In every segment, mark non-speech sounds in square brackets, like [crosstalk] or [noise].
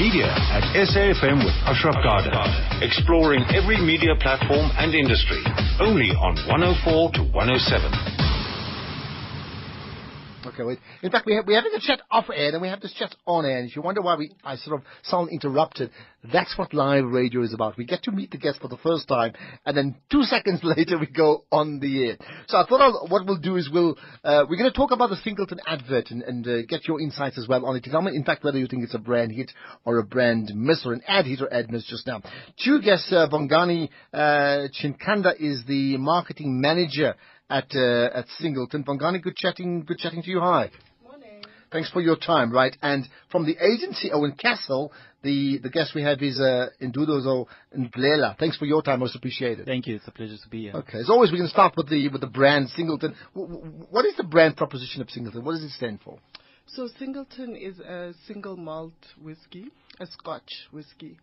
Media at SAFM with Ashraf Garda. Exploring every media platform and industry. Only on 104 to 107. Okay, wait. In fact, we have, we're having a chat off air and we have this chat on air. And if you wonder why we, I sort of sound interrupted, that's what live radio is about. We get to meet the guest for the first time and then two [laughs] seconds later we go on the air. So I thought I'll, what we'll do is we'll, uh, we're going to talk about the Singleton advert and, and uh, get your insights as well on it. Tell me, in fact, whether you think it's a brand hit or a brand miss or an ad hit or ad miss just now. Two guests, uh, Bongani, uh, Chinkanda is the marketing manager at uh, at Singleton. Bongani, good chatting. Good chatting to you. Hi. Morning. Thanks for your time. Right, and from the agency Owen Castle, the the guest we have is uh, Nduduzo Ndlela. Thanks for your time. Most appreciated. Thank you. It's a pleasure to be here. Okay. As always, we can start with the with the brand Singleton. What is the brand proposition of Singleton? What does it stand for? So Singleton is a single malt whiskey, a Scotch whiskey,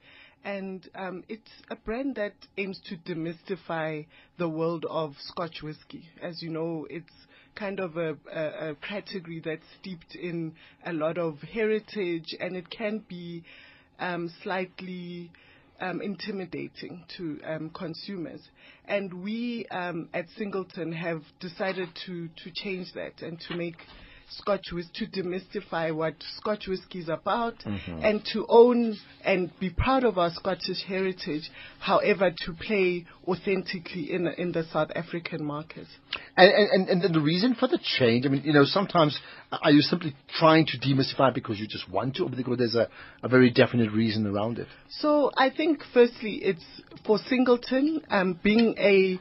and um, it's a brand that aims to demystify the world of Scotch whiskey. As you know, it's kind of a, a, a category that's steeped in a lot of heritage, and it can be um, slightly um, intimidating to um, consumers. And we um, at Singleton have decided to, to change that and to make Scotch whiskey, to demystify what Scotch whiskey is about Mm-hmm. and to own and be proud of our Scottish heritage, however, to play authentically in, in the South African market. And, and, and then the reason for the change, I mean, you know, sometimes are you simply trying to demystify because you just want to, or because there's a, a very definite reason around it? So I think firstly it's for Singleton, um, being a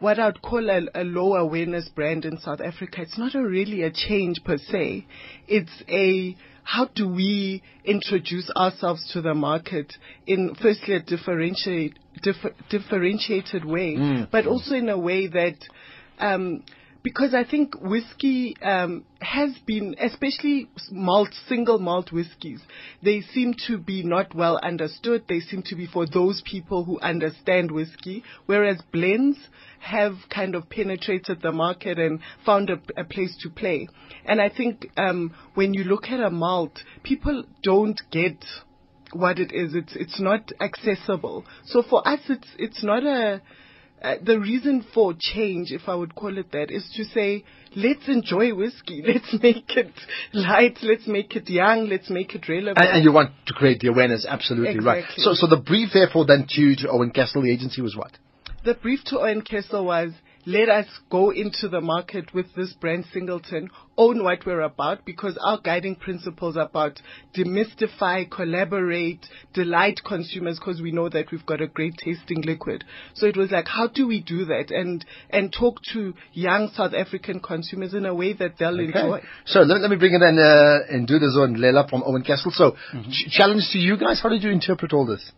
what I'd call a, a low awareness brand in South Africa. It's not a really a change per se. It's a how do we introduce ourselves to the market in firstly a differentiate, differ, differentiated way, but also in a way that um, because I think whiskey um, has been, especially malt, single malt whiskies, they seem to be not well understood. They seem to be for those people who understand whiskey, whereas blends have kind of penetrated the market and found a, a place to play. And I think um, when you look at a malt, people don't get what it is. It's it's not accessible. So for us, it's it's not a uh, the reason for change, if I would call it that, is to say, let's enjoy whiskey. [laughs] Let's make it light. Let's make it young. Let's make it relevant. And, and you want to create the awareness, absolutely right. So, so the brief, therefore, then to, to Owen Castle, the agency, was what? the brief to Owen Castle was, let us go into the market with this brand Singleton, own what we're about, because our guiding principles are about demystify, collaborate, delight consumers, because we know that we've got a great tasting liquid. So it was like, how do we do that and and talk to young South African consumers in a way that they'll enjoy. So let, let me bring in uh, Ndlela from Owen Castle. So, ch- challenge to you guys, how did you interpret all this?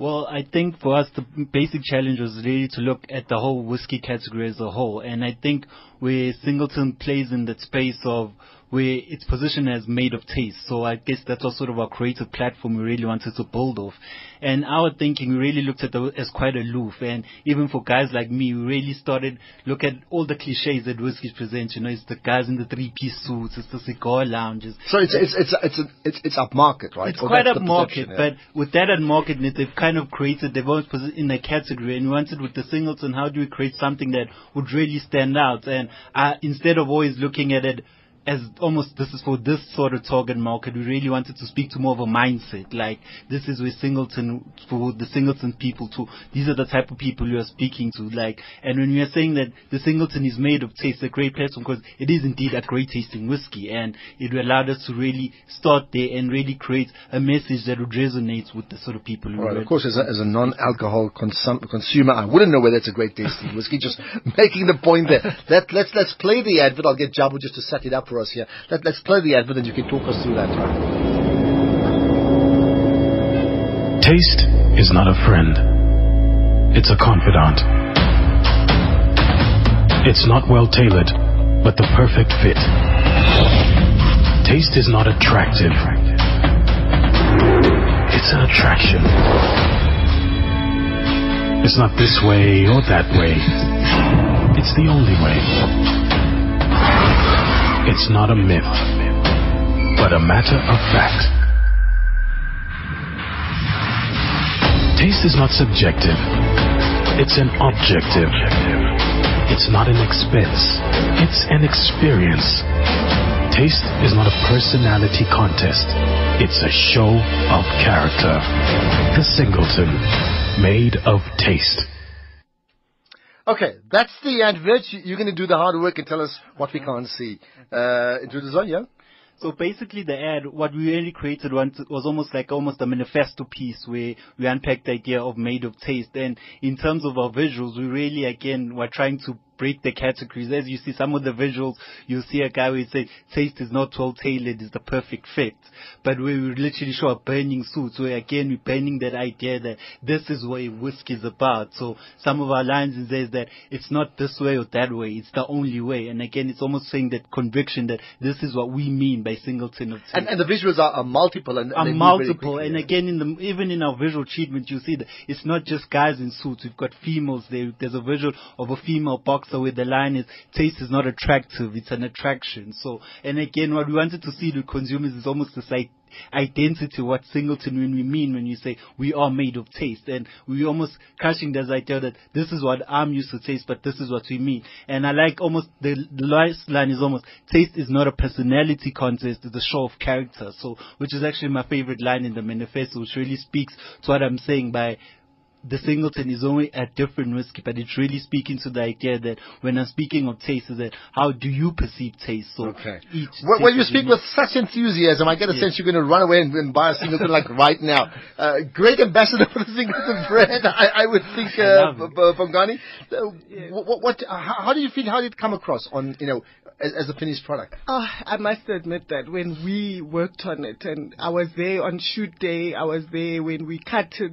Well, I think for us the basic challenge was really to look at the whole whiskey category as a whole, and I think where Singleton plays in that space of where its position as made of taste. So I guess that was sort of our creative platform we really wanted to build off. And our thinking, we really looked at it as quite aloof. And even for guys like me, we really started look at all the cliches that whiskey presents. You know, it's the guys in the three-piece suits, it's the cigar lounges, So it's it's it's it's a, it's, it's upmarket, right? it's Or quite that's a market, yeah. but with that at market, they've kind of created, they've always put it in a category, and we wanted with the singleton, how do we create something that would really stand out? And uh, instead of always looking at it as almost this is for this sort of target market, we really wanted to speak to more of a mindset. Like this is where singleton for the singleton people too. These are the type of people you are speaking to. Like, and when we are saying that the singleton is made of taste, a great platform because it is indeed a great tasting whiskey, and it allowed us to really start there and really create a message that would resonate with the sort of people who All right, of course, as a, as a non-alcohol consum- consumer, I wouldn't know whether it's a great tasting whiskey. Just [laughs] making the point there. Let, let's let's play the advert. I'll get Jabu just to set it up for us here. Let, let's play the advert, and you can talk us through that. Right? Taste is not a friend, it's a confidant. It's not well tailored, but the perfect fit. Taste is not attractive, it's an attraction. It's not this way or that way, it's the only way. It's not a myth, but a matter of fact. Taste is not subjective. It's an objective. It's not an expense. It's an experience. Taste is not a personality contest. It's a show of character. The Singleton, made of taste. Okay, that's the. You- You're going to do the hard work and tell us what we can't see. Uh, Nduduzo, yeah? So basically, the ad, what we really created once was almost like almost a manifesto piece where we unpacked the idea of made of taste. And in terms of our visuals, we really again were trying to break the categories. As you see some of the visuals, you'll see a guy who say taste is not well tailored, is the perfect fit. But we literally show a burning suit, so again we're burning that idea that this is what whiskey is about. So some of our lines is there is that it's not this way or that way, it's the only way. And again, it's almost saying that conviction that this is what we mean by singleton of taste And, and the visuals are, are multiple and, are and very multiple. quickly, And yeah. again, in the even in our visual treatment, you see that it's not just guys in suits. We've got females there. There's a visual of a female boxer where the line is taste is not attractive; it's an attraction. So, and again, what we wanted to see to consumers is almost this like identity what singleton when we mean when you say we are made of taste. And we almost crushing this idea that this is what I'm used to taste but this is what we mean. And I like almost the the last line is almost taste is not a personality contest it's a show of character. So which is actually my favorite line in the manifesto which really speaks to what I'm saying by the singleton is only a different whiskey, but it's really speaking to the idea that when I'm speaking of taste, is that how do you perceive taste? So Okay. each When, taste when you speak unique. with such enthusiasm, I get a Yes. sense you're going to run away and, and buy a Singleton like right now. Uh, great ambassador for the Singleton [laughs] brand, I, I would think, I uh, love it. B- B- Bongani. Uh, what, what, uh, how, how do you feel? How did it come across on, you know, as, as a finished product? Oh, I must admit that when we worked on it, and I was there on shoot day, I was there when we cut it,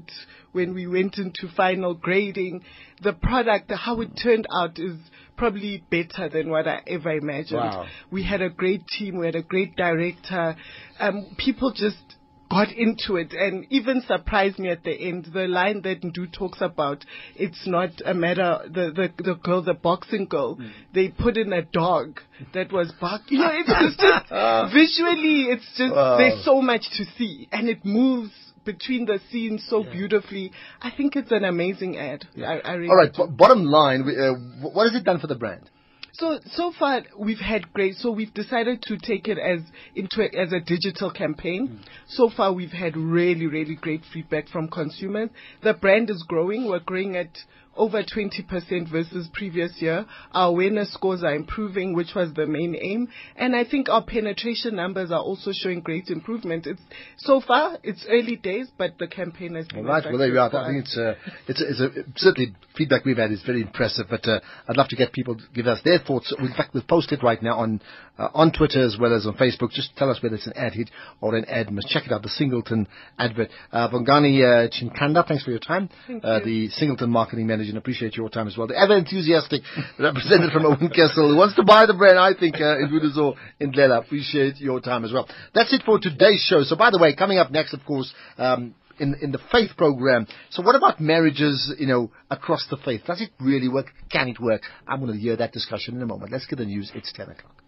when we went into final grading, the product, how it turned out is probably better than what I ever imagined. Wow. We had a great team, we had a great director, um, people just got into it and even surprised me at the end. The line that Ndu talks about, it's not a matter, the, the, the girl, the boxing girl, they put in a dog that was barking. You know, it's, [laughs] it's just, visually, it's just, Wow. there's so much to see and it moves between the scenes so beautifully. I think it's an amazing ad. I, I really All right, b- bottom line, we, uh, what has it done for the brand? So so far we've had great. So we've decided to take it as into a, as a digital campaign. So far we've had really really great feedback from consumers. The brand is growing. We're growing at over 20% versus previous year. Our awareness scores are improving, which was the main aim. And I think our penetration numbers are also showing great improvement. It's so far it's early days, but the campaign has been All right, well there you are. I think it's, uh, it's, it's a, certainly feedback we've had is very impressive, but uh, I'd love to get people to give us their thoughts. In fact, we've posted right now on uh, on Twitter as well as on Facebook. Just tell us whether it's an ad hit or an ad miss. Check it out, the Singleton advert. Uh, Bongani uh, Chinkanda, thanks for your time. Thank uh, you. The Singleton marketing manager, and appreciate your time as well. The ever enthusiastic [laughs] representative from Owen Kessel who wants to buy the brand, I think, uh, in Budazo in Lela. Appreciate your time as well. That's it for today's show. So, by the way, coming up next, of course, um, in in the faith program. So what about marriages, you know, across the faith? Does it really work? Can it work? I'm going to hear that discussion in a moment. Let's get the news. It's 10 o'clock.